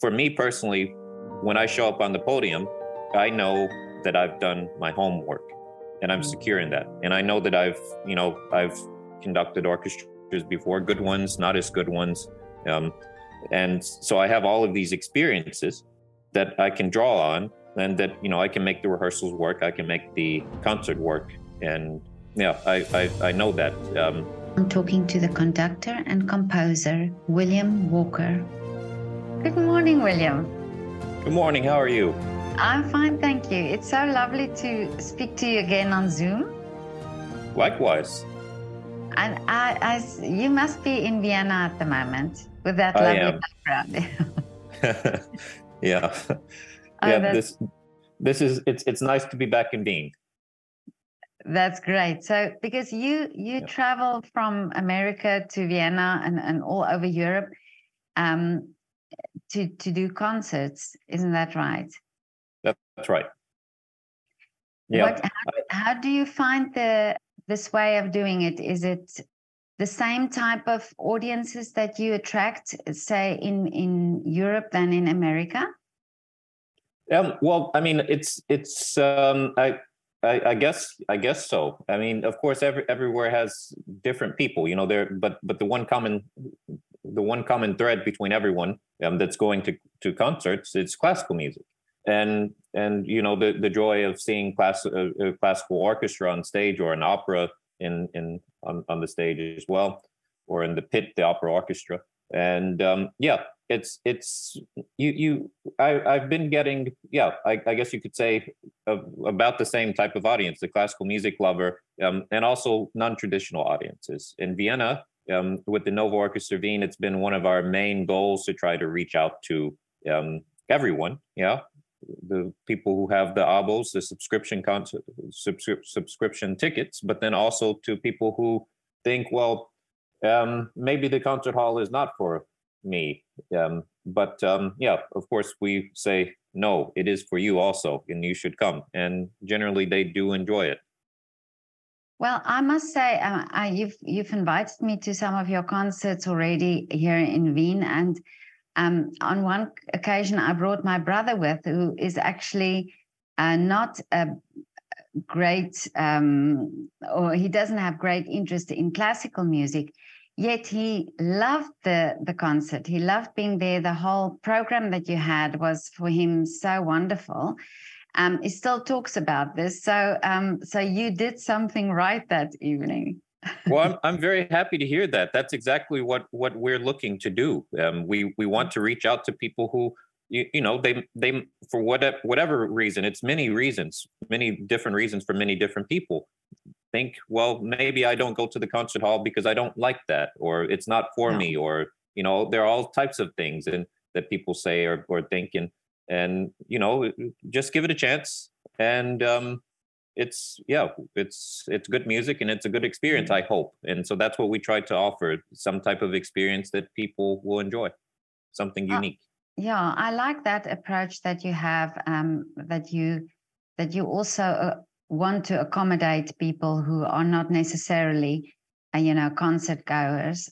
for me personally, when I show up on the podium, I know that I've done my homework and I'm secure in that. And I know that I've, you know, I've conducted orchestras before, good ones, not as good ones. Um, and so I have all of these experiences that I can draw on and that, you know, I can make the rehearsals work, I can make the concert work. And yeah, I, I, I know that. Um, I'm talking to the conductor and composer, William Walker. Good morning, William. Good morning. How are you? I'm fine, thank you. It's so lovely to speak to you again on Zoom. Likewise. And I, I, you must be in Vienna at the moment with that I lovely am. background. yeah. Oh, yeah. that's- This this is it's it's nice to be back in Wien. That's great. So because you you Yeah. travel from America to Vienna and, and all over Europe um, to to do concerts, isn't that right? That's right. Yeah. What, how, how do you find the this way of doing it? Is it the same type of audiences that you attract, say in in Europe than in America? Um, well, I mean, it's it's um, I, I I guess I guess so. I mean, of course, every everywhere has different people, you know. There, but but the one common the one common thread between everyone um, that's going to to concerts it's classical music, and and you know the the joy of seeing class a, a classical orchestra on stage or an opera in in on, on the stage as well, or in the pit the opera orchestra, and um, yeah, it's it's you you I, I've been getting, yeah, I, I guess you could say uh, about the same type of audience, the classical music lover, um, and also non-traditional audiences. In Vienna, um, with the Nova Orchestra Wien, it's been one of our main goals to try to reach out to um, everyone, yeah, the people who have the abos, the subscription con- subscri- subscription tickets, but then also to people who think, well, um, maybe the concert hall is not for me. Um, but um, yeah, of course, we say no, it is for you also, and you should come. And generally, they do enjoy it. Well, I must say, uh, I, you've you've invited me to some of your concerts already here in Wien, and um, on one occasion, I brought my brother with, who is actually uh, not a great, um, or he doesn't have great interest in classical music. Yet he loved the the concert. He loved being there. The whole program that you had was for him so wonderful. Um, he still talks about this. So, um, so you did something right that evening. well, I'm, I'm very happy to hear that. That's exactly what what we're looking to do. Um, we we want to reach out to people who you, you know they they for whatever whatever reason. It's many reasons, many different reasons for many different people. Think well, maybe I don't go to the concert hall because I don't like that, or it's not for No. me, or you know there are all types of things and that people say or or think and and you know just give it a chance and um it's yeah it's it's good music and it's a good experience i hope and so that's what we try to offer some type of experience that people will enjoy something Uh, unique Yeah, I like that approach that you have. Um, that you that you also uh, want to accommodate people who are not necessarily, uh, you know, concert goers.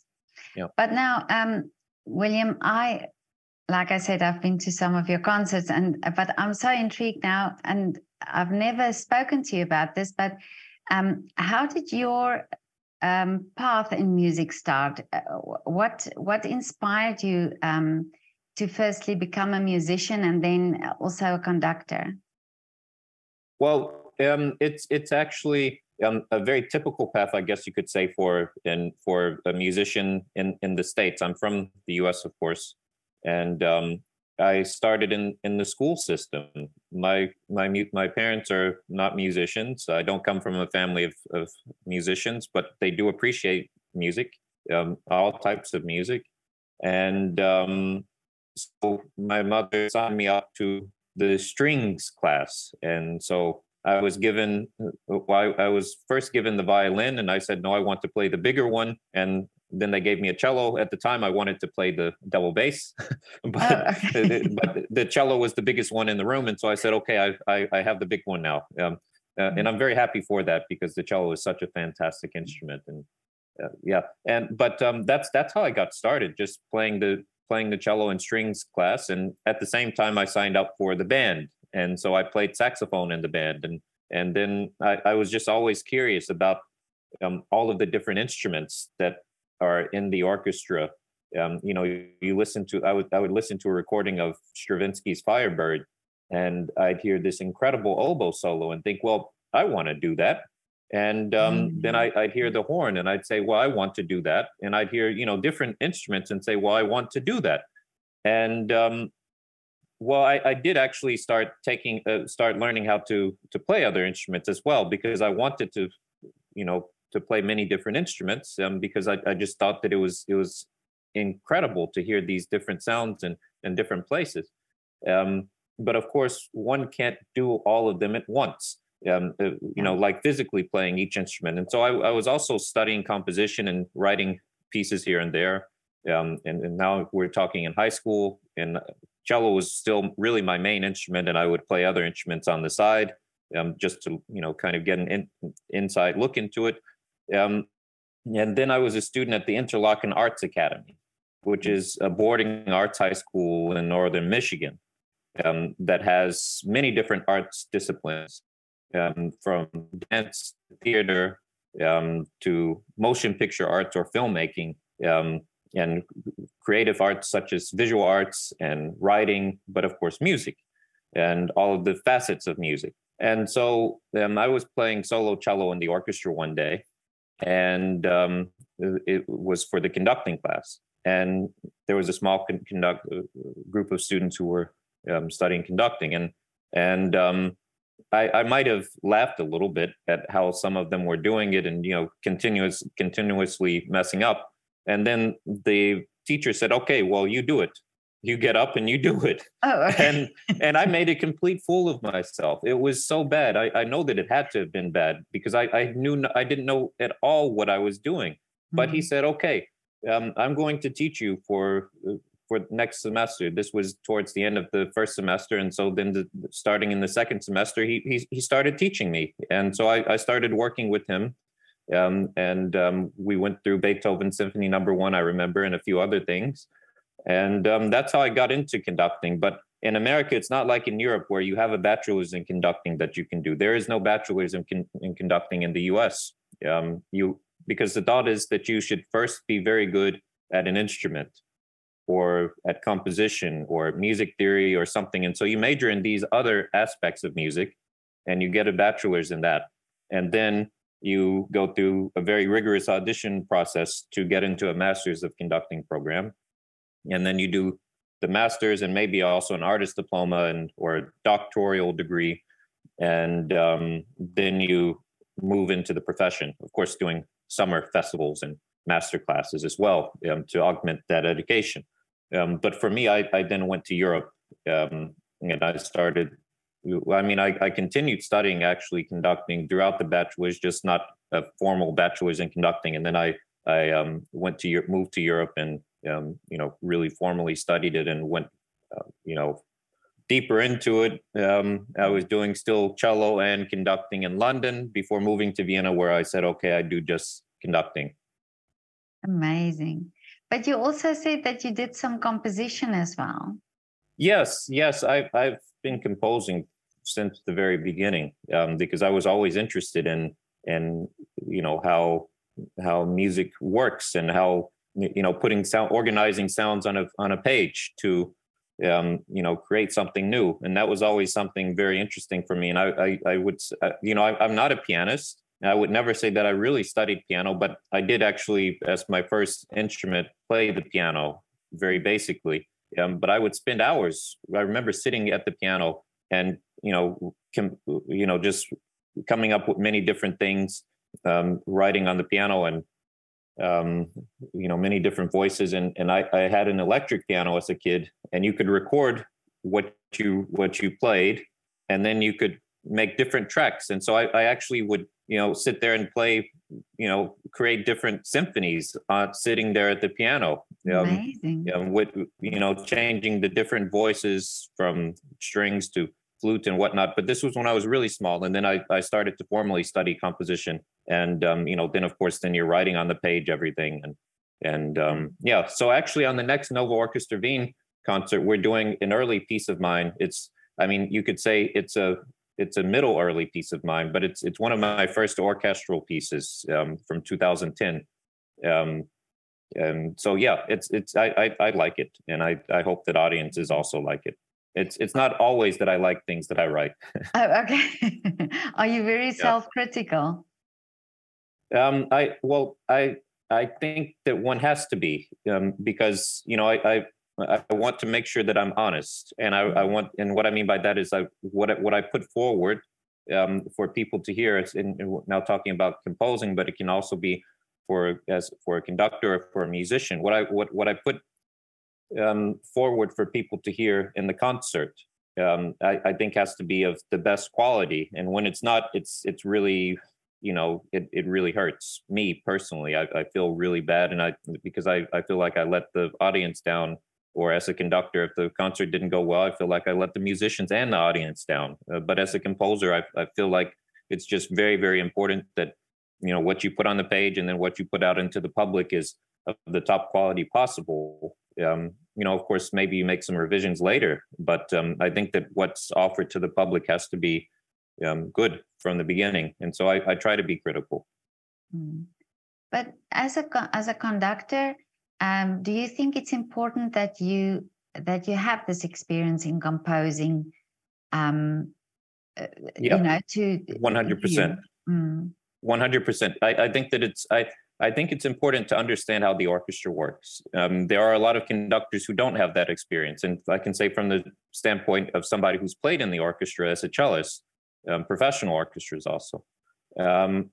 Yeah. But now, um, William, I, like I said, I've been to some of your concerts, and but I'm so intrigued now, and I've never spoken to you about this. But um, how did your um, path in music start? Uh, what what inspired you? Um, to firstly become a musician and then also a conductor? well um it's it's actually um, a very typical path i guess you could say for in for a musician in in the states i'm from the us of course and um i started in in the school system. My my my parents are not musicians. I don't come from a family of, of musicians but they do appreciate music um, all types of music. And um so my mother signed me up to the strings class. And so i was given I, I was first given the violin and i said no i want to play the bigger one. And then they gave me a cello. At the time i wanted to play the double bass but, Oh, okay. but the cello was the biggest one in the room and so i said okay i, I, I have the big one now. Um, uh, and i'm very happy for that because the cello is such a fantastic instrument and uh, yeah and but um, that's that's how i got started just playing the playing the cello and strings class, and at the same time, I signed up for the band, and so I played saxophone in the band, and and then I, I was just always curious about um, all of the different instruments that are in the orchestra. Um, you know, you, you listen to I would I would listen to a recording of Stravinsky's Firebird, and I'd hear this incredible oboe solo and think, well, I want to do that. And um, mm-hmm. then I, would hear the horn and I'd say, well, I want to do that. And I'd hear, you know, different instruments and say, well, I want to do that. And um, well, I, I, did actually start taking, uh, start learning how to to play other instruments as well because I wanted to, you know, to play many different instruments um, because I, I just thought that it was it was incredible to hear these different sounds in in different places. Um, but of course, one can't do all of them at once um, uh, you know, like physically playing each instrument. And so I, I, was also studying composition and writing pieces here and there. Um, and, and, now we're talking in high school, and cello was still really my main instrument, and I would play other instruments on the side um, just to, you know, kind of get an in, inside look into it. Um, and then I was a student at the Interlochen Arts Academy, which is a boarding arts high school in northern Michigan um, that has many different arts disciplines um, from dance, theater, um, to motion picture arts or filmmaking, um, and creative arts such as visual arts and writing, but of course, music and all of the facets of music. And so um, I was playing solo cello in the orchestra one day, and um, it was for the conducting class. And there was a small con- conduct uh, group of students who were um, studying conducting, and and um, I, I might have laughed a little bit at how some of them were doing it and you know continuous continuously messing up. And then the teacher said okay well you do it you get up and you do it oh, okay. and and i made a complete fool of myself it was so bad i, I know that it had to have been bad because i i knew i didn't know at all what i was doing mm-hmm. but he mm-hmm. said okay um, i'm going to teach you for uh, for next semester. This was towards the end of the first semester, and so then the, starting in the second semester, he he, he started teaching me, and so I, I started working with him, um, and um, we went through Beethoven Symphony Number One, I remember, and a few other things, and um, that's how I got into conducting. But in America, it's not like in Europe where you have a bachelor's in conducting that you can do. There is no bachelor's in, con- in conducting in the U.S. Um, you because the thought is that you should first be very good at an instrument or at composition or music theory or something. And so you major in these other aspects of music and you get a bachelor's in that. And then you go through a very rigorous audition process to get into a master's of conducting program. And then you do the master's and maybe also an artist diploma and or a doctoral degree. And um, then you move into the profession, of course, doing summer festivals and master classes as well um, to augment that education. Um, but for me, I, I, then went to Europe um, and I started. I mean, I, I, continued studying actually conducting throughout the bachelor's, just not a formal bachelor's in conducting. And then I I um, went to Europe, moved to Europe, and um, you know really formally studied it and went uh, you know deeper into it. Um, I was doing still cello and conducting in London before moving to Vienna, where I said, okay, I do just conducting. Amazing. But you also said that you did some composition as well. Yes, yes, I've I've been composing since the very beginning um, because I was always interested in in you know how how music works and how you know putting sound organizing sounds on a on a page to um, you know create something new and that was always something very interesting for me and I I, I would uh, you know I, I'm not a pianist I would never say that I really studied piano, but I did actually, as my first instrument, play the piano very basically. Um, but I would spend hours. I remember sitting at the piano and you know, com- you know, just coming up with many different things, um, writing on the piano, and um, you know, many different voices. And and I, I had an electric piano as a kid, and you could record what you what you played, and then you could make different tracks. And so I, I actually would you know sit there and play you know create different symphonies uh, sitting there at the piano um, Amazing. You know, with you know changing the different voices from strings to flute and whatnot but this was when i was really small and then i, I started to formally study composition and um, you know then of course then you're writing on the page everything and And um, yeah, so actually on the next Nova Orchestra Wien concert, we're doing an early piece of mine. It's, I mean, you could say it's a it's a middle early piece of mine, but it's it's one of my first orchestral pieces um, from 2010. Um, and so yeah, it's it's I, I I like it, and I I hope that audiences also like it. It's it's not always that I like things that I write. oh, okay. Are you very yeah. self-critical? Um, I well, I I think that one has to be um, because you know I, I I want to make sure that I'm honest, and I, I want, and what I mean by that is, I what what I put forward um, for people to hear. It's in, now talking about composing, but it can also be for as for a conductor or for a musician. What I what what I put um, forward for people to hear in the concert, um, I, I think has to be of the best quality. And when it's not, it's it's really you know it, it really hurts me personally I, I feel really bad and i because I, I feel like i let the audience down or as a conductor, if the concert didn't go well, I feel like I let the musicians and the audience down. Uh, but as a composer, I, I feel like it's just very, very important that you know what you put on the page and then what you put out into the public is of the top quality possible. Um, you know, of course, maybe you make some revisions later, but um, I think that what's offered to the public has to be um, good from the beginning, and so I, I try to be critical. Mm. But as a as a conductor, um, do you think it's important that you that you have this experience in composing? Um, uh, You know, to one hundred percent. Mm. One hundred percent. I think that it's I. I think it's important to understand how the orchestra works. Um, there are a lot of conductors who don't have that experience, and I can say from the standpoint of somebody who's played in the orchestra as a cellist, um, professional orchestras also, um,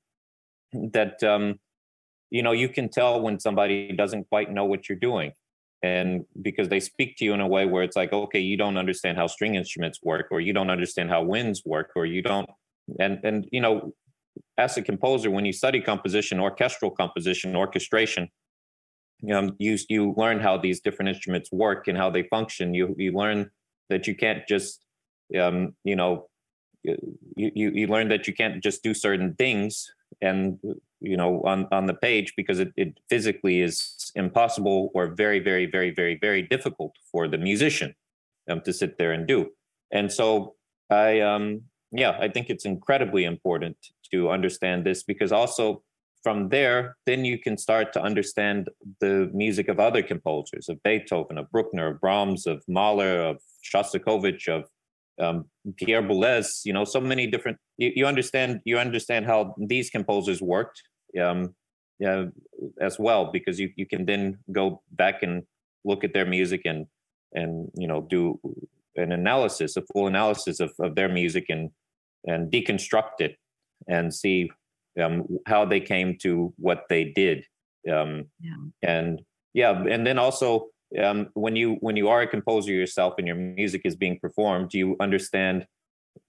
that um, you know you can tell when somebody doesn't quite know what you're doing. And because they speak to you in a way where it's like okay you don't understand how string instruments work or you don't understand how winds work or you don't and and you know as a composer when you study composition orchestral composition orchestration you know you you learn how these different instruments work and how they function. You you learn that you can't just um you know you, you learn that you can't just do certain things and you know on on the page because it, it physically is impossible or very very very very very difficult for the musician um, to sit there and do. And so i um yeah i think it's incredibly important to understand this because also from there then you can start to understand the music of other composers of beethoven of bruckner of brahms of mahler of shostakovich of um, Pierre Boulez, you know, so many different. You, you, understand. You understand how these composers worked, um, yeah, as well, because you you can then go back and look at their music and and you know do an analysis, a full analysis of, of their music and and deconstruct it and see um, how they came to what they did. Um, yeah. And yeah, and then also um, when you when you are a composer yourself and your music is being performed, you understand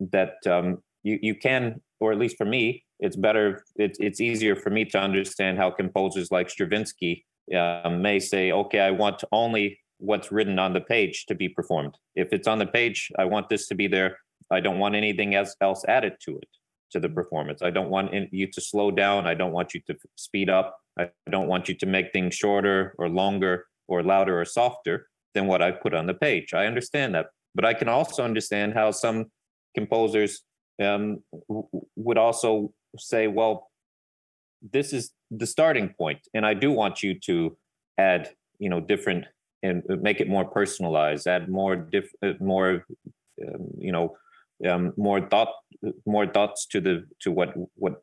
that um, you you can, or at least for me, it's better. It's it's easier for me to understand how composers like Stravinsky uh, may say, okay, I want only what's written on the page to be performed. If it's on the page, I want this to be there. I don't want anything else else added to it to the performance. I don't want you to slow down. I don't want you to speed up. I don't want you to make things shorter or longer or louder or softer than what I put on the page. I understand that, but I can also understand how some composers um, w- would also say, well, this is the starting point, and I do want you to add, you know, different and make it more personalized, add more diff, uh, more, um, you know, um, more thought, more thoughts to the to what what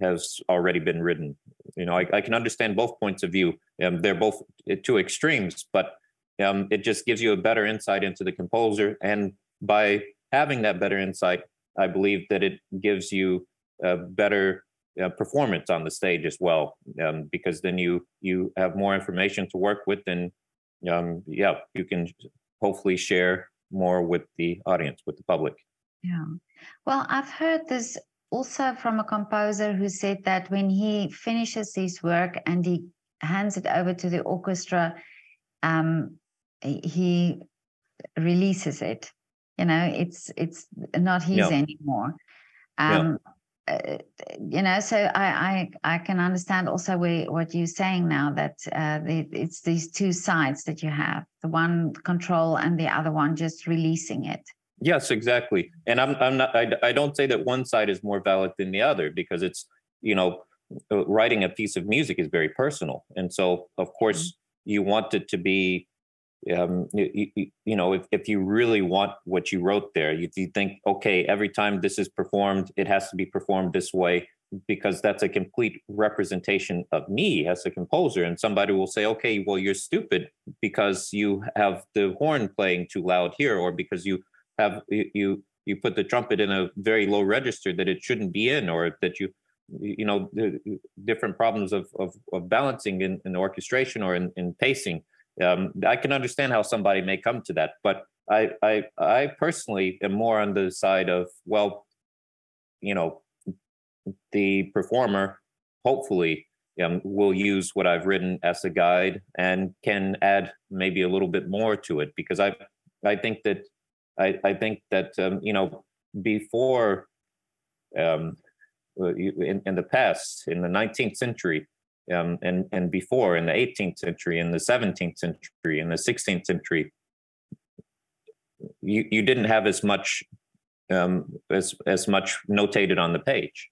has already been written. You know, I, I can understand both points of view. Um, they're both uh, two extremes, but um, it just gives you a better insight into the composer. And by having that better insight, I believe that it gives you a better uh, performance on the stage as well, um, because then you you have more information to work with, and um, yeah, you can hopefully share more with the audience, with the public. Yeah. Well, I've heard this also from a composer who said that when he finishes his work and he hands it over to the orchestra, um, he releases it. You know, it's it's not his anymore. Um, uh, you know, so I, I I can understand also where, what you're saying now that uh, the, it's these two sides that you have, the one control and the other one just releasing it. Yes, exactly. And I'm I'm not I, I don't say that one side is more valid than the other because it's you know uh, writing a piece of music is very personal, and so of course mm-hmm. you want it to be um, you, you, you, know, if, if you really want what you wrote there, you, you think, okay, every time this is performed, it has to be performed this way because that's a complete representation of me as a composer. And somebody will say, okay, well, you're stupid because you have the horn playing too loud here, or because you have you you put the trumpet in a very low register that it shouldn't be in, or that you you know the different problems of of, of balancing in, in orchestration or in, in pacing. Um, I can understand how somebody may come to that, but I, I, I personally am more on the side of well, you know, the performer hopefully um, will use what I've written as a guide and can add maybe a little bit more to it because I, I think that, I, I think that um, you know before, um, uh, in, in the past in the 19th century, um, and and before in the 18th century, in the 17th century, in the 16th century, you you didn't have as much um, as as much notated on the page.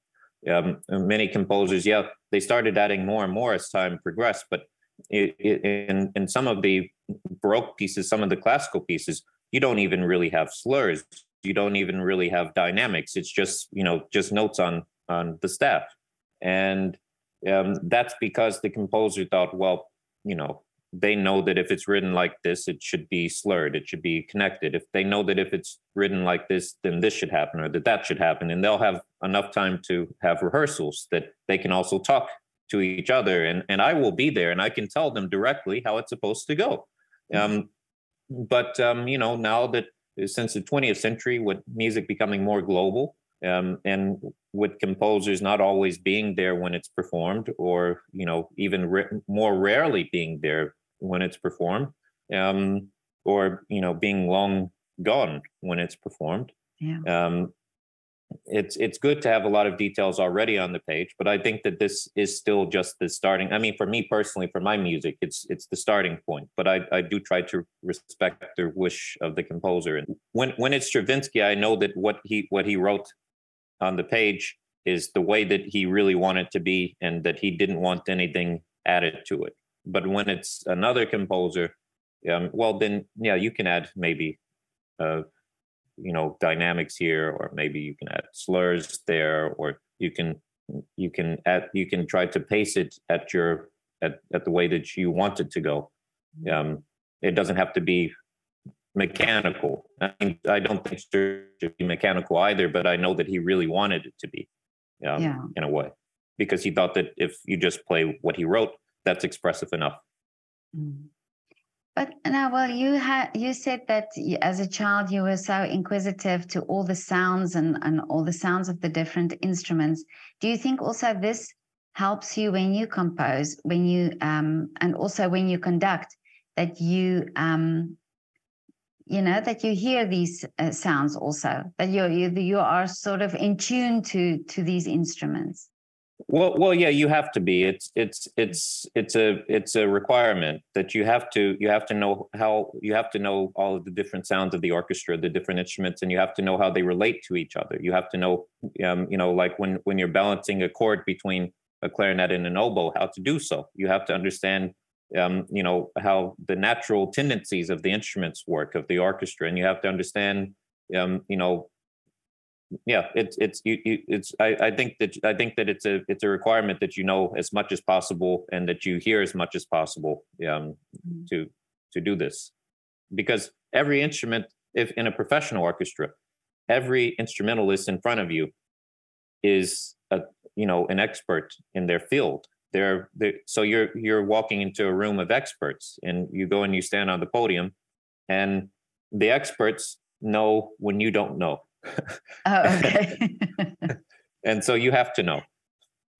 Um, many composers, yeah, they started adding more and more as time progressed, but it, it, in in some of the Baroque pieces, some of the classical pieces, you don't even really have slurs. You don't even really have dynamics. It's just you know just notes on on the staff, and um, that's because the composer thought, well, you know, they know that if it's written like this, it should be slurred, it should be connected. If they know that if it's written like this, then this should happen or that that should happen. And they'll have enough time to have rehearsals that they can also talk to each other. And, and I will be there and I can tell them directly how it's supposed to go. Um, but, um, you know, now that since the 20th century, with music becoming more global, um, and with composers not always being there when it's performed or you know even re- more rarely being there when it's performed um, or you know being long gone when it's performed yeah. It's it's good to have a lot of details already on the page but i think that this is still just the starting i mean for me personally for my music it's it's the starting point but i i do try to respect the wish of the composer and when when it's stravinsky i know that what he what he wrote on the page is the way that he really wanted to be and that he didn't want anything added to it. But when it's another composer, um, well, then, yeah, you can add maybe, uh, you know, dynamics here, or maybe you can add slurs there, or you can you can add you can try to pace it at your at, at the way that you want it to go. Mm-hmm. Um, it doesn't have to be mechanical. I, mean, I don't think it should be mechanical either, but I know that he really wanted it to be, um, yeah. in a way, because he thought that if you just play what he wrote, that's expressive enough. Mm. But now, well, you had you said that as a child you were so inquisitive to all the sounds and and all the sounds of the different instruments. Do you think also this helps you when you compose, when you um, and also when you conduct, that you um, you know that you hear these uh, sounds also that you you you are sort of in tune to to these instruments well well yeah you have to be. It's it's it's it's a it's a requirement that you have to you have to know how you have to know all of the different sounds of the orchestra the different instruments and you have to know how they relate to each other. You have to know um, you know like when when you're balancing a chord between a clarinet and an oboe how to do so. You have to understand um, you know how the natural tendencies of the instruments work of the orchestra and you have to understand um, you know yeah it's it's you, you, it's I, I think that i think that it's a it's a requirement that you know as much as possible and that you hear as much as possible um, mm-hmm. to to do this. Because every instrument if in a professional orchestra every instrumentalist in front of you is a you know an expert in their field. They're, they're, so you're you're walking into a room of experts and you go and you stand on the podium and the experts know when you don't know oh, okay. And so you have to know.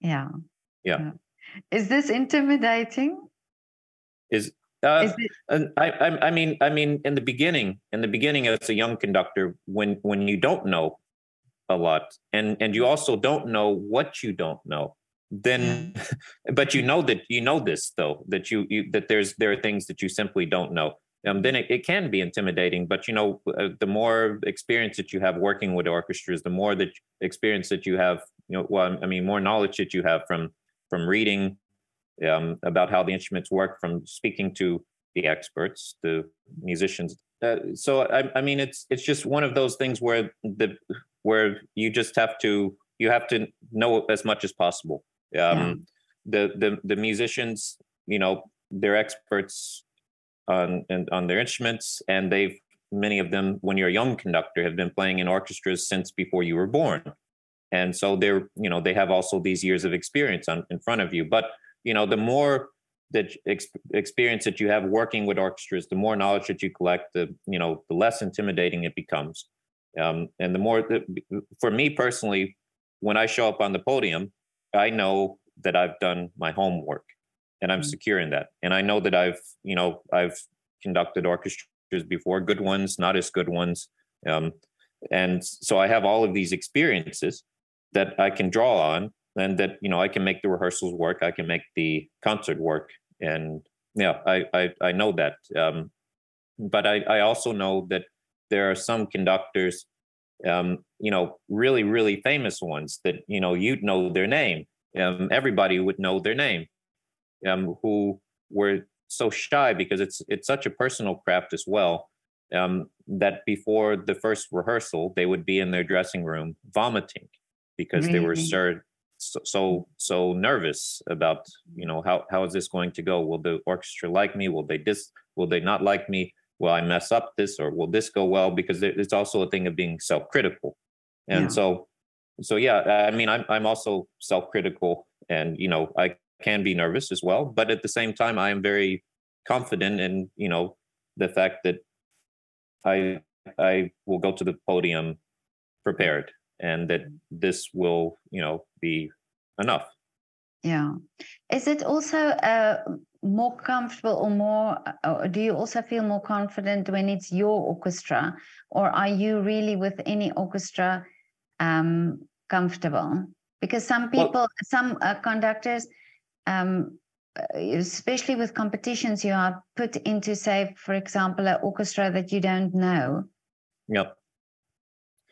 Yeah. Yeah, yeah. is this intimidating? Is uh, is it- I, I, I mean, I mean, in the beginning, in the beginning, as a young conductor, when when you don't know a lot and and you also don't know what you don't know then but you know that you know this though that you, you that there's there are things that you simply don't know um, then it, it can be intimidating but you know uh, the more experience that you have working with orchestras the more that experience that you have you know well i mean more knowledge that you have from from reading um, about how the instruments work from speaking to the experts the musicians uh, so I, I mean it's it's just one of those things where the where you just have to you have to know as much as possible um, yeah. the the the musicians you know they're experts on on their instruments and they've many of them when you're a young conductor have been playing in orchestras since before you were born. And so they're you know they have also these years of experience on in front of you. But you know the more that ex- experience that you have working with orchestras, the more knowledge that you collect, the you know the less intimidating it becomes. Um, and the more, for me personally, when I show up on the podium, I know that I've done my homework, and I'm mm-hmm. secure in that. And I know that I've you know I've conducted orchestras before, good ones, not as good ones, um, and so I have all of these experiences that I can draw on and that you know i can make the rehearsals work i can make the concert work and yeah, I I, I know that. Um, but I, I also know that there are some conductors, um, you know, really really famous ones that you know you'd know their name. Um, everybody would know their name, um, who were so shy because it's it's such a personal craft as well. Um, that before the first rehearsal, they would be in their dressing room vomiting because they were so, so so nervous about you know how how is this going to go? Will the orchestra like me? Will they dis will they not like me? Will i mess up this or will this go well? Because it's also a thing of being self-critical. And yeah. so so yeah i mean i'm i'm also self-critical and you know i can be nervous as well but at the same time i am very confident in you know the fact that i i will go to the podium prepared and that this will you know be enough. Yeah. Is it also uh, more comfortable or more uh, or do you also feel more confident when it's your orchestra or are you really with any orchestra um, comfortable? Because some people well, some uh, conductors um, uh, especially with competitions you are put into say for example an orchestra that you don't know. Yep.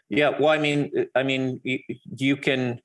Yeah, well, I mean, uh, I mean, you, you can,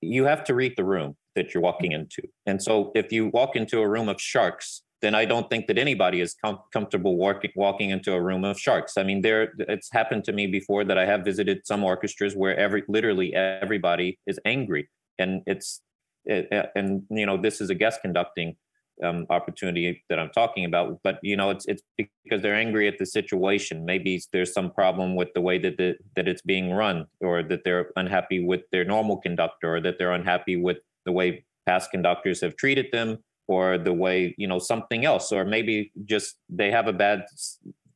you have to read the room that you're walking into, and so if you walk into a room of sharks, then I don't think that anybody is com- comfortable walking walking into a room of sharks. I mean, there it's happened to me before that I have visited some orchestras where every literally everybody is angry, and it's it, and you know this is a guest conducting um, opportunity that I'm talking about. But you know, it's it's because they're angry at the situation. Maybe there's some problem with the way that the, that it's being run, or that they're unhappy with their normal conductor, or that they're unhappy with the way past conductors have treated them, or the way you know something else, or maybe just they have a bad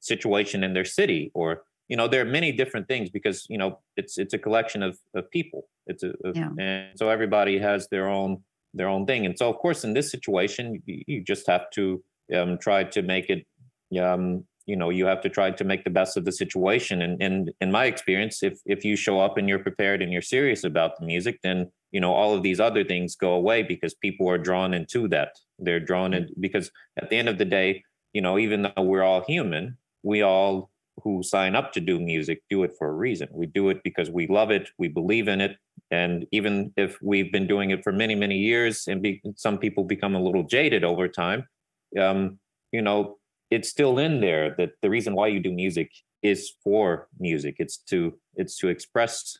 situation in their city, or you know there are many different things because you know it's it's a collection of, of people it's a, yeah. and so everybody has their own their own thing. And so, of course, in this situation, you, you just have to um, try to make it. Um, you know, you have to try to make the best of the situation. And, and in my experience, if if you show up and you're prepared and you're serious about the music, then you know all of these other things go away because people are drawn into that. They're drawn in because at the end of the day, you know, even though we're all human, we all who sign up to do music do it for a reason. We do it because we love it, we believe in it, and even if we've been doing it for many many years, and be, some people become a little jaded over time, um, you know, it's still in there that the reason why you do music is for music. It's to it's to express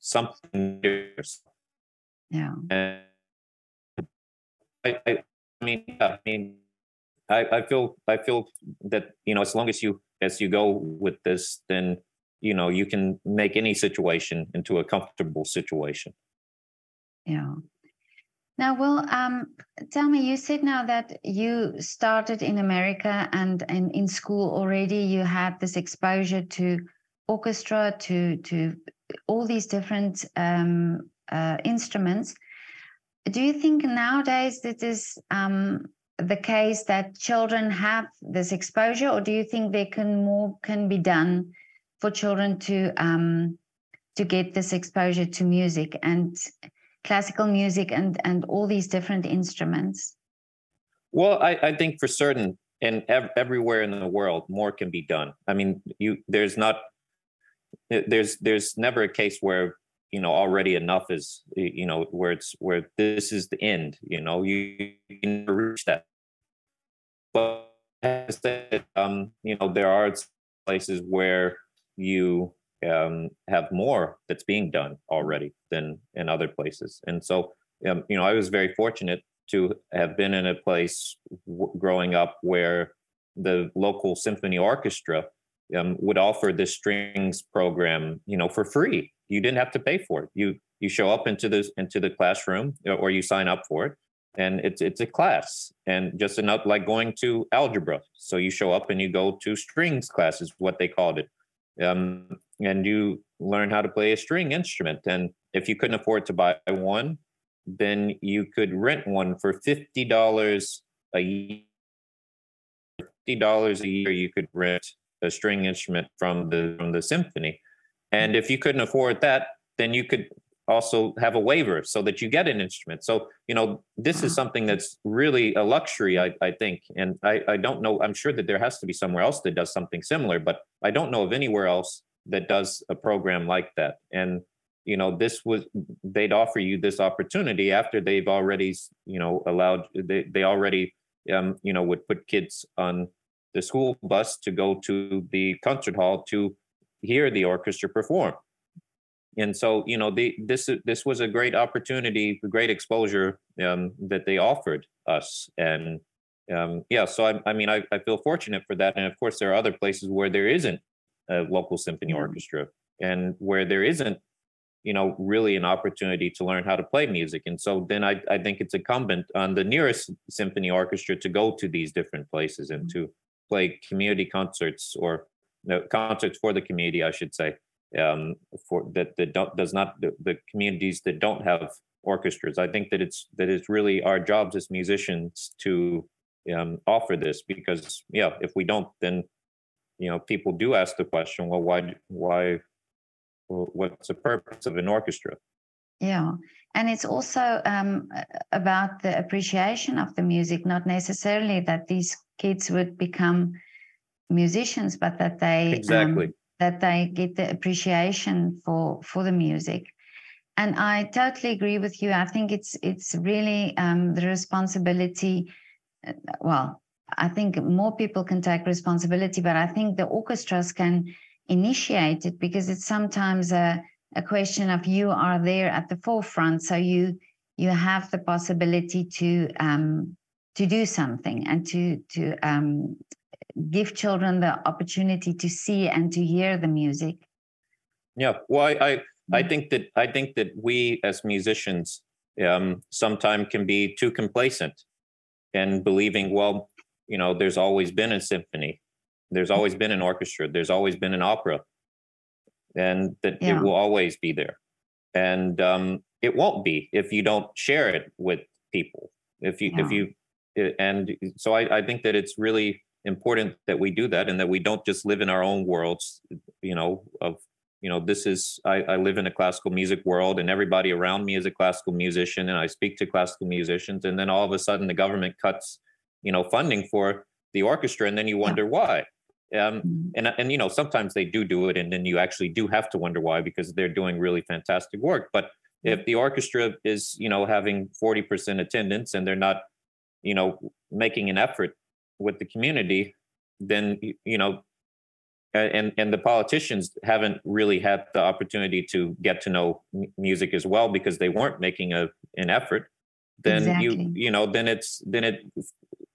something. Yeah. And I, I, mean, I mean, I, I feel I feel that you know as long as you as you go with this, then you know you can make any situation into a comfortable situation. Yeah. Now, Will, um, tell me, you said now that you started in America and, and in school already you had this exposure to orchestra, to to all these different um, uh, instruments. Do you think nowadays that is um, the case that children have this exposure, or do you think there can more can be done for children to um, to get this exposure to music and classical music and and all these different instruments? Well, I, I think for certain, and ev- everywhere in the world, more can be done. I mean, you there's not there's there's never a case where you know already enough is you know where it's where this is the end. You know, you can reach that. But as said, um, you know, there are places where you um, have more that's being done already than in other places. And so, um, you know, I was very fortunate to have been in a place w- growing up where the local symphony orchestra um, would offer this strings program, you know, for free. You didn't have to pay for it. You you show up into the into the classroom or you sign up for it, and it's it's a class and just enough like going to algebra. So you show up and you go to strings classes, what they called it, um, and you learn how to play a string instrument. And if you couldn't afford to buy one, then you could rent one for fifty dollars a year. Fifty dollars a year, you could rent a string instrument from the from the symphony. And if you couldn't afford that, then you could also have a waiver so that you get an instrument. So, you know, this is something that's really a luxury, I, I think. And I, I don't know, I'm sure that there has to be somewhere else that does something similar, but I don't know of anywhere else that does a program like that. And you know this was they'd offer you this opportunity after they've already you know allowed they, they already um, you know would put kids on the school bus to go to the concert hall to hear the orchestra perform. And so you know the, this this was a great opportunity a great exposure um, that they offered us. And um, yeah so I, I mean I, I feel fortunate for that. And of course there are other places where there isn't a local symphony orchestra and where there isn't you know really an opportunity to learn how to play music. And so then i, I think it's incumbent on the nearest symphony orchestra to go to these different places and to play community concerts or no, concerts for the community i should say um, for that that don't does not the, the communities that don't have orchestras. I think that it's that it's really our jobs as musicians to um, offer this because yeah if we don't then you know people do ask the question well why why what's the purpose of an orchestra? Yeah and it's also um, about the appreciation of the music not necessarily that these kids would become musicians but that they um, exactly. um, that they get the appreciation for for the music. And i totally agree with you. I think it's it's really um, the responsibility uh, well i think more people can take responsibility but i think the orchestras can initiate it because it's sometimes a, a question of you are there at the forefront so you you have the possibility to um, to do something and to to um, give children the opportunity to see and to hear the music yeah well i i, I Mm. think that i think that we as musicians um sometimes can be too complacent and believing well you know there's always been a symphony there's always been an orchestra there's always been an opera and that Yeah. it will always be there and um, it won't be if you don't share it with people if you if you eh, and so I, I think that it's really important that we do that and that we don't just live in our own worlds you know of you know this is I, I live in a classical music world and everybody around me is a classical musician and i speak to classical musicians and then all of a sudden the government cuts you know funding for the orchestra and then you wonder why. Um, Mhm. and and you know sometimes they do do it and then you actually do have to wonder why because they're doing really fantastic work. But if the orchestra is you know having 40% attendance and they're not you know making an effort with the community then you know and and the politicians haven't really had the opportunity to get to know music as well because they weren't making a an effort. Then you you know then it's then it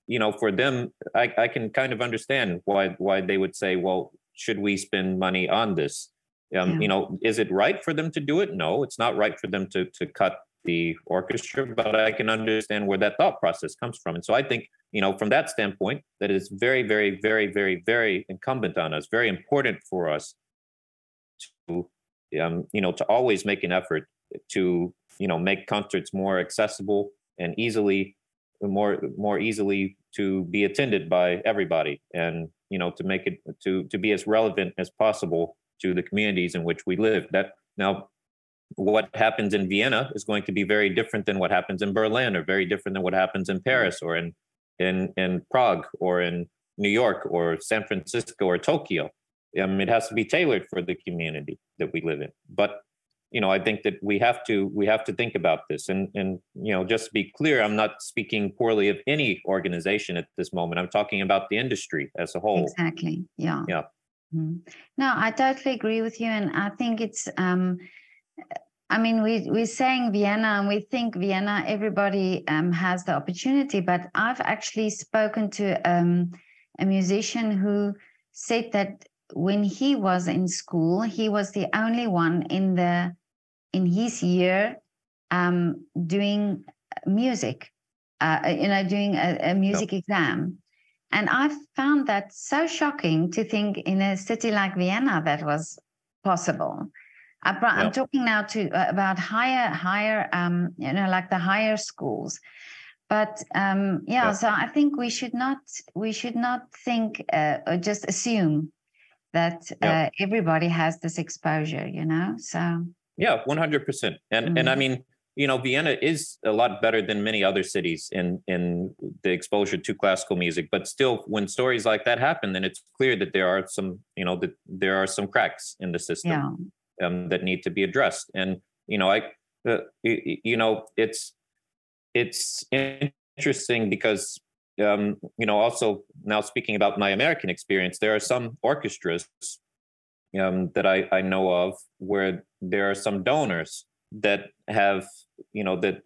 you know for them i i can kind of understand why why they would say well should we spend money on this? Um Yeah. you know is it right for them to do it? No it's not right for them to to cut the orchestra but i can understand where that thought process comes from and so i think you know from that standpoint that is very very very very very incumbent on us very important for us to um, you know to always make an effort to you know make concerts more accessible and easily more more easily to be attended by everybody and you know to make it to to be as relevant as possible to the communities in which we live. That now what happens in Vienna is going to be very different than what happens in Berlin or very different than what happens in Paris or in in in Prague or in New York or San Francisco or Tokyo. Um, it has to be tailored for the community that we live in. But you know, I think that we have to we have to think about this. And and you know, just to be clear, I'm not speaking poorly of any organization at this moment. I'm talking about the industry as a whole. Exactly. Yeah. Yeah. Mm-hmm. No, I totally agree with you, and I think it's. um I mean, we we're saying Vienna, and we think Vienna. Everybody um, has the opportunity, but I've actually spoken to um, a musician who said that when he was in school, he was the only one in the in his year um, doing music, uh, you know, doing a, a music yep. exam. And I found that so shocking to think in a city like Vienna that was possible. I am yep. talking now to uh, about higher, higher, um, you know, like the higher schools. But um, yeah, yep. so I think we should not, we should not think uh, or just assume that uh, everybody has this exposure. You know, so yeah, one hundred percent. And mm-hmm. and I mm-hmm. mean, you know, Vienna is a lot better than many other cities in in the exposure to classical music. But still, when stories like that happen, then it's clear that there are some, you know, that there are some cracks in the system. Um, that need to be addressed. And you know, I, uh, you, know, it's it's interesting because um, you know, also now speaking about my American experience, there are some orchestras um, that I, I know of where there are some donors that have you know that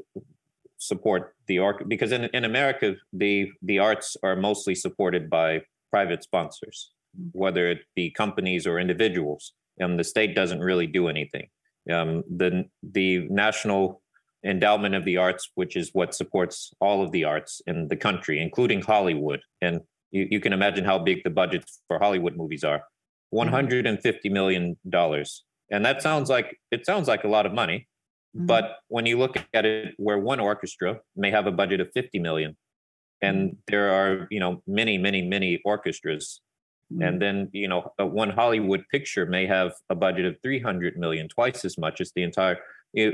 support the orc because in, in america the the arts are mostly supported by private sponsors whether it be companies or individuals um, the state doesn't really do anything. Um, the the national endowment of the arts which is what supports all of the arts in the country including hollywood. And you, you can imagine how big the budgets for hollywood movies are. 150 million dollars. And that sounds like it sounds like a lot of money. Mm-hmm. but when you look at it where one orchestra may have a budget of 50 million and mm-hmm. there are you know many many many orchestras and then you know one hollywood picture may have a budget of 300 million twice as much as the entire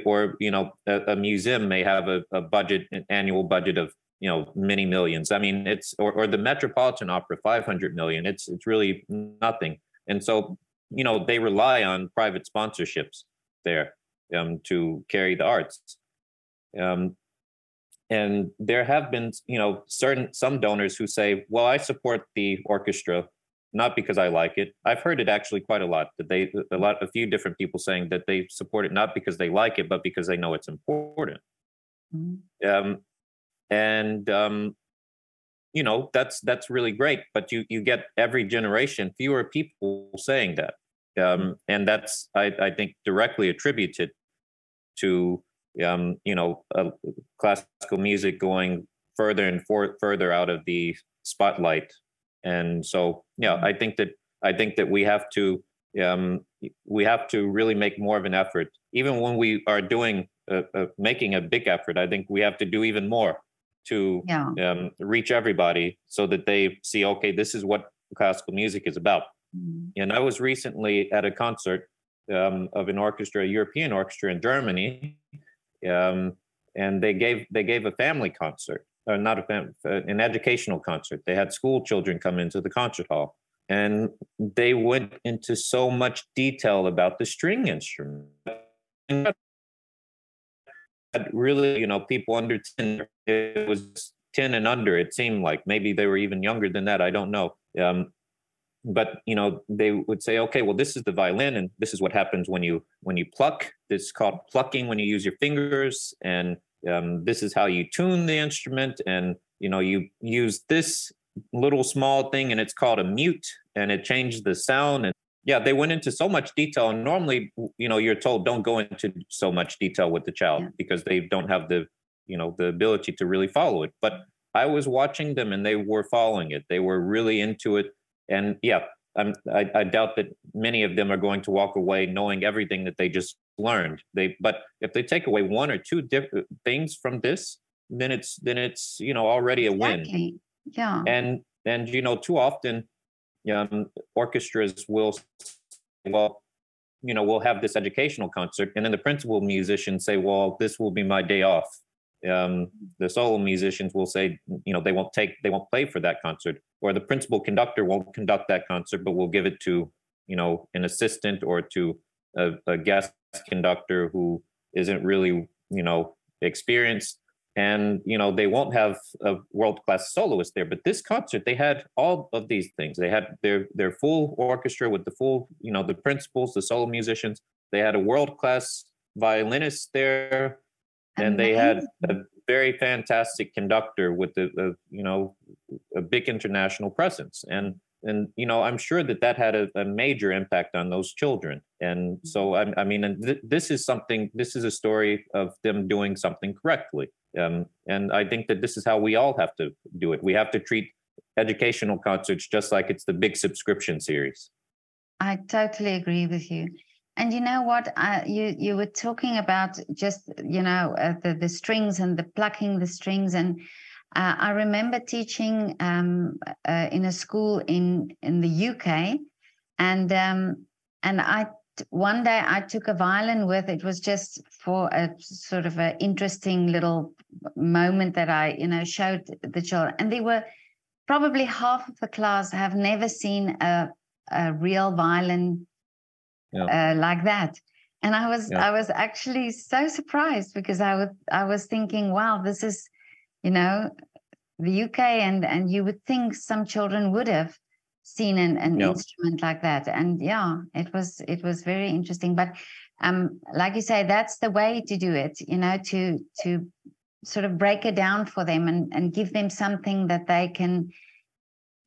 or you know a, a museum may have a, a budget an annual budget of you know many millions. I mean it's or, or the metropolitan opera 500 million. It's it's really nothing. And so, you know, they rely on private sponsorships there um, to carry the arts. Um, and there have been, you know, certain some donors who say, "Well, I support the orchestra not because I like it. I've heard it actually quite a lot. That they a lot a few different people saying that they support it not because they like it, but because they know it's important. Mm-hmm. Um, and um, you know that's that's really great but you you get every generation fewer people saying that um, and that's I, I think directly attributed to um, you know uh, classical music going further and for, further out of the spotlight and so yeah mm-hmm. i think that i think that we have to um, we have to really make more of an effort even when we are doing uh, uh, making a big effort i think we have to do even more to yeah. um, reach everybody so that they see okay this is what classical music is about mm-hmm. and i was recently at a concert um, of an orchestra a european orchestra in germany um, and they gave they gave a family concert or not a fam- uh, an educational concert they had school children come into the concert hall and they went into so much detail about the string instrument really, you know, people under 10, it was 10 and under, it seemed like maybe they were even younger than that. I don't know. Um, but you know they would say okay well this is the violin and this is what happens when you when you pluck this is called plucking when you use your fingers and um, this is how you tune the instrument and you know you use this little small thing and it's called a mute and it changes the sound and yeah they went into so much detail and normally you know you're told don't go into so much detail with the child yeah. because they don't have the you know the ability to really follow it but i was watching them and they were following it they were really into it and yeah I, I doubt that many of them are going to walk away knowing everything that they just learned. They but if they take away one or two different things from this then it's then it's you know already a win. Yeah. And and you know too often um, orchestras will well you know, we'll have this educational concert, and then the principal musicians say, well, this will be my day off. Um, the solo musicians will say, you know, they won't take, they won't play for that concert, or the principal conductor won't conduct that concert, but we'll give it to, you know, an assistant or to a, a guest conductor who isn't really, you know, experienced. And you know they won't have a world class soloist there but this concert they had all of these things. They had their their full orchestra with the full you know the principals the solo musicians. They had a world class violinist there. And they had a very fantastic conductor with the, the you know a big international presence. And and you know i'm sure that that had a, a major impact on those children. And so i, I mean and th- this is something this is a story of them doing something correctly. Um, and i think that this is how we all have to do it. We have to treat educational concerts just like it's the big subscription series. I totally agree with you and you know what? Uh, you you were talking about just you know uh, the the strings and the plucking the strings. And uh, I remember teaching um, uh, in a school in in the UK, and um, and I one day I took a violin with. It was just for a sort of an interesting little moment that I you know showed the children, and they were probably half of the class have never seen a a real violin yeah. uh, like that. And I was yeah. I was actually so surprised because I was I was thinking, wow, this is you know the uk and and you would think some children would have seen an, an yeah. instrument like that and yeah it was it was very interesting but um like you say that's the way to do it you know to to sort of break it down for them and and give them something that they can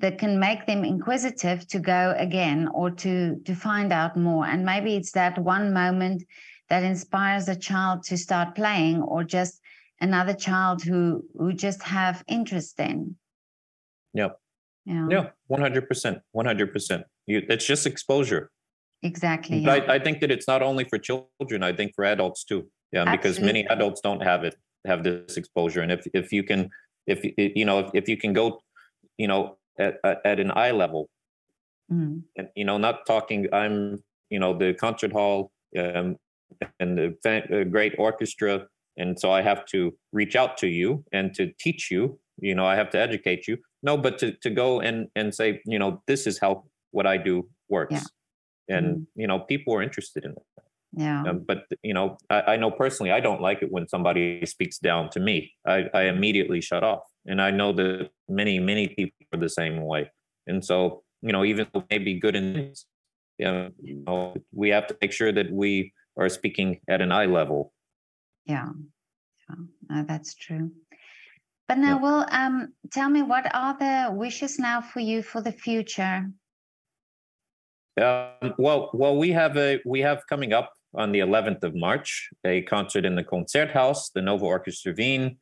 that can make them inquisitive to go again or to to find out more. And maybe it's that one moment that inspires a child to start playing or just another child who who just have interest in. Yep. Yeah. Yeah 100% 100% you it's just exposure. Exactly yeah. I, I think that it's not only for children i think for adults too. Yeah Absolutely. because many adults don't have it have this exposure. And if if you can if you know if, if you can go you know at, at an eye level. Mm. and you know not talking i'm you know the concert hall um, and the great orchestra. And so i have to reach out to you and to teach you you know i have to educate you. No but to, to go and and say you know this is how what i do works. Yeah. and mm-hmm. you know people are interested in that. Yeah. Um, but you know I, I, know personally i don't like it when somebody speaks down to me. I, I immediately shut off and i know that many many people are the same way and so you know even though maybe good in you know, you know we have to make sure that we are speaking at an eye level yeah, yeah. No, that's true. But now, yeah. well, um, tell me, what are the wishes now for you for the future? Um, well, well, we have a we have coming up on the 11th of March a concert in the Konzerthaus, the Nova Orchestra Wien,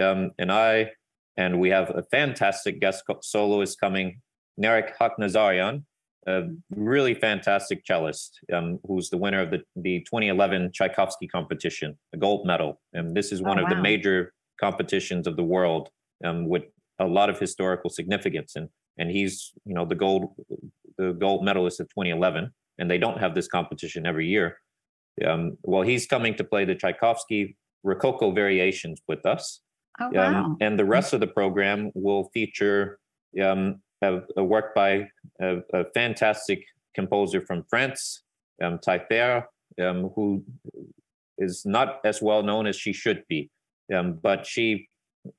um, and I, and we have a fantastic guest soloist coming, Narek Hakhnazaryan, a really fantastic cellist um, who's the winner of the, the 2011 Tchaikovsky competition, a gold medal. And this is one oh, of the major competitions of the world um, with a lot of historical significance. And and he's you know the gold the gold medalist of 2011, and they don't have this competition every year. Um, well, he's coming to play the Tchaikovsky Rococo variations with us. Oh, um, and the rest of the program will feature um, a, a work by a, a, fantastic composer from France, um, um, who is not as well known as she should be, um, but she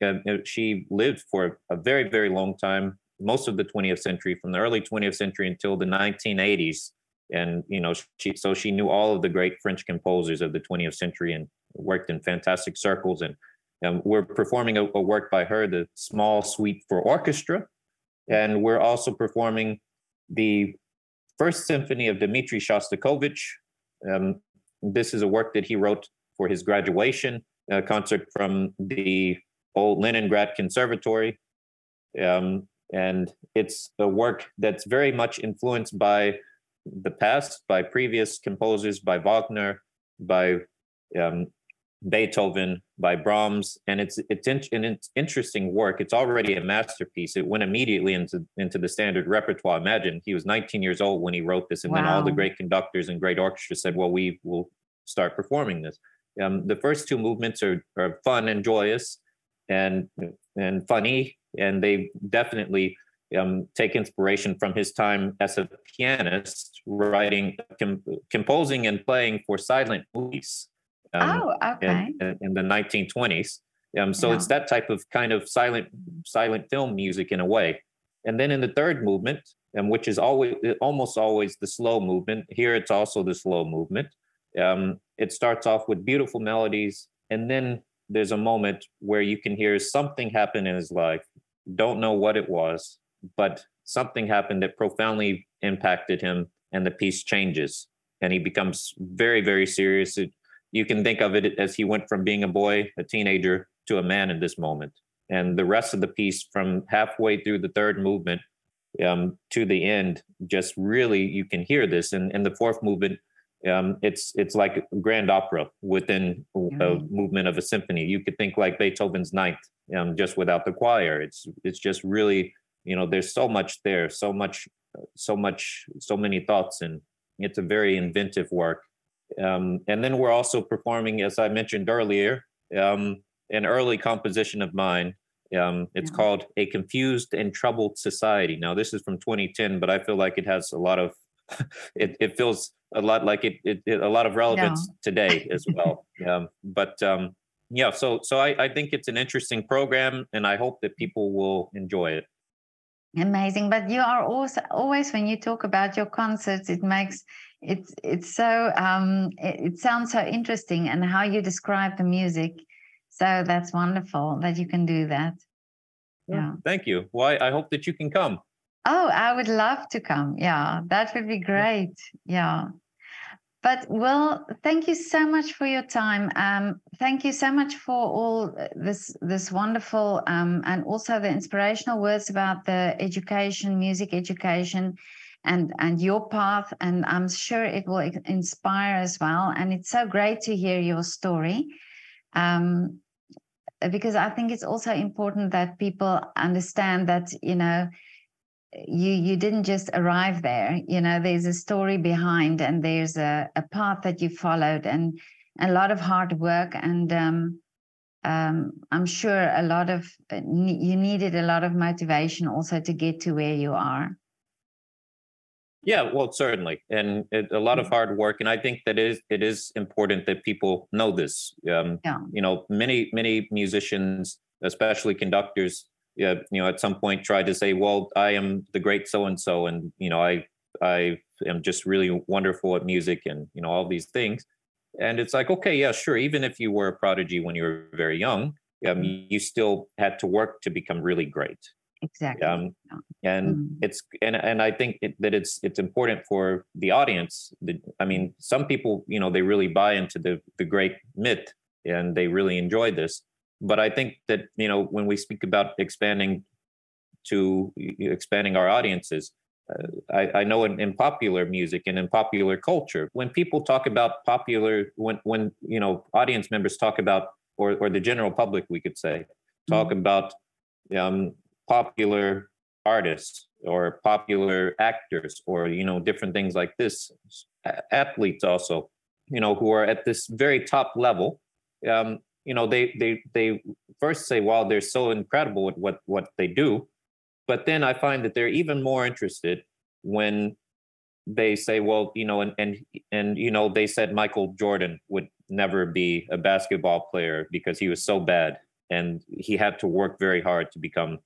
uh, she lived for a very very long time, most of the 20th century, from the early 20th century until the 1980s, and you know she so she knew all of the great French composers of the 20th century and worked in fantastic circles and. We're performing a, a work by her, the Small Suite for Orchestra, and we're also performing the first symphony of Dmitri Shostakovich. Um, this is a work that he wrote for his graduation uh, concert from the old Leningrad Conservatory. Um, and it's a work that's very much influenced by the past, by previous composers, by Wagner, by um, Beethoven, by Brahms, and it's it's in, and it's interesting work. It's already a masterpiece. It went immediately into into the standard repertoire. Imagine he was 19 years old when he wrote this, and wow. then all the great conductors and great orchestras said, "Well, we will start performing this." Um, the first two movements are are fun and joyous, and and funny, and they definitely um, take inspiration from his time as a pianist, writing, com- composing, and playing for silent movies. Um, oh, okay. In, in the 1920s. Um, so yeah. it's that type of kind of silent silent film music in a way. And then in the third movement, um, which is always almost always the slow movement, here it's also the slow movement. Um, it starts off with beautiful melodies, and then there's a moment where you can hear something happen in his life. Don't know what it was, but something happened that profoundly impacted him, and the piece changes, and he becomes very, very serious. It, you can think of it as he went from being a boy, a teenager, to a man in this moment. And the rest of the piece, from halfway through the third movement um, to the end, just really you can hear this. And in the fourth movement, um, it's it's like grand opera within a movement of a symphony. You could think like Beethoven's Ninth, um, just without the choir. It's it's just really you know there's so much there, so much, so much, so many thoughts, and it's a very inventive work. Um, and then we're also performing, as I mentioned earlier, um, an early composition of mine. Um, it's yeah. called A Confused and Troubled Society. Now, this is from 2010, but I feel like it has a lot of, it, it feels a lot like it, it, it a lot of relevance yeah. today as well. Um, but um, yeah, so so I, I think it's an interesting program, and I hope that people will enjoy it. Amazing, but you are also always when you talk about your concerts, it makes it's it's so um, it, it sounds so interesting and how you describe the music. So that's wonderful that you can do that. Yeah. Thank you. Well I, I hope that you can come. Oh i would love to come. Yeah that would be great. Yeah. But well thank you so much for your time. Um, thank you so much for all this this wonderful um, and also the inspirational words about the education music education and and your path and i'm sure it will inspire as well. And it's so great to hear your story um, because i think it's also important that people understand that you know you you didn't just arrive there. You know there's a story behind and there's a, a path that you followed and a lot of hard work and um, um, i'm sure a lot of you needed a lot of motivation also to get to where you are yeah, well, certainly, and it, a lot of mm. hard work, and I think that is it is important that people know this. Um, yeah. You know, many many musicians, especially conductors, yeah, you know, at some point try to say, "Well, I am the great so and so, and you know, I I am just really wonderful at music, and you know, all these things." And it's like, okay, yeah, sure. Even if you were a prodigy when you were very young, um, mm. you still had to work to become really great exactly um, and mm. it's and and i think it, that it's it's important for the audience that, i mean some people you know they really buy into the the great myth and they really enjoy this but i think that you know when we speak about expanding to expanding our audiences uh, I, I know in, in popular music and in popular culture when people talk about popular when when you know audience members talk about or or the general public we could say talk mm. about um, popular artists or popular actors or you know different things like this athletes also you know who are at this very top level. Um, you know they they they first say wow they're so incredible with what what they do. But then i find that they're even more interested when they say well you know and and and you know they said michael jordan would never be a basketball player because he was so bad and he had to work very hard to become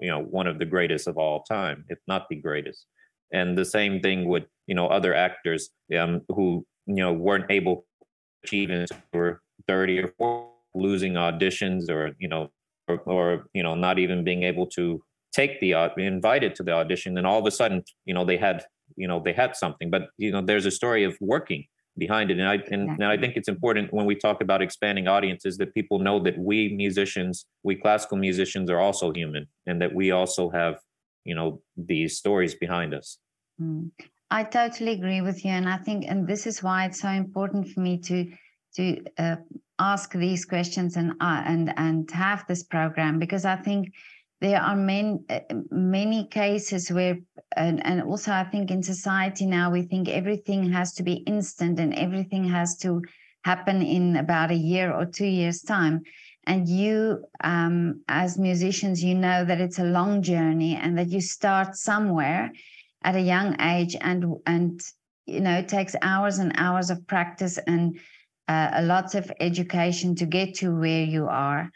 you know one of the greatest of all time if not the greatest. And the same thing with you know other actors um, who you know weren't able to achieve they were 30 or 40 losing auditions or you know or, or you know not even being able to take the uh, invited to the audition. And all of a sudden you know they had you know they had something. But you know there's a story of working behind it. And I and, and, I think it's important when we talk about expanding audiences that people know that we musicians, we classical musicians, are also human, and that we also have, you know, these stories behind us. Mm. I totally agree with you, and I think, and this is why it's so important for me to to uh, ask these questions and uh, and and have this program because I think there are many uh, many cases where and, and also I think in society now we think everything has to be instant and everything has to happen in about a year or two years time. And you um, as musicians you know that it's a long journey and that you start somewhere at a young age and and you know it takes hours and hours of practice and uh, a lot of education to get to where you are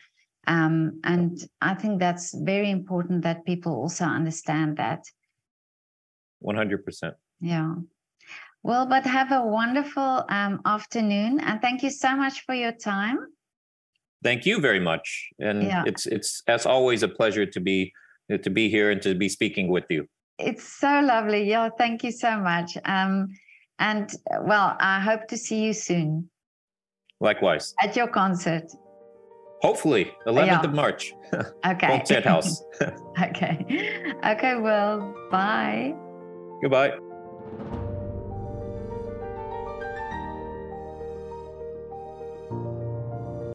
um, and i think that's very important that people also understand that. 100% yeah. Well but have a wonderful um, afternoon and thank you so much for your time. Thank you very much and yeah. it's it's as always a pleasure to be to be here and to be speaking with you. It's so lovely. Yeah thank you so much. Um, and well i hope to see you soon. Likewise. At your concert hopefully 11th yeah. of march. Okay. Konzerthaus okay. Okay well bye. Goodbye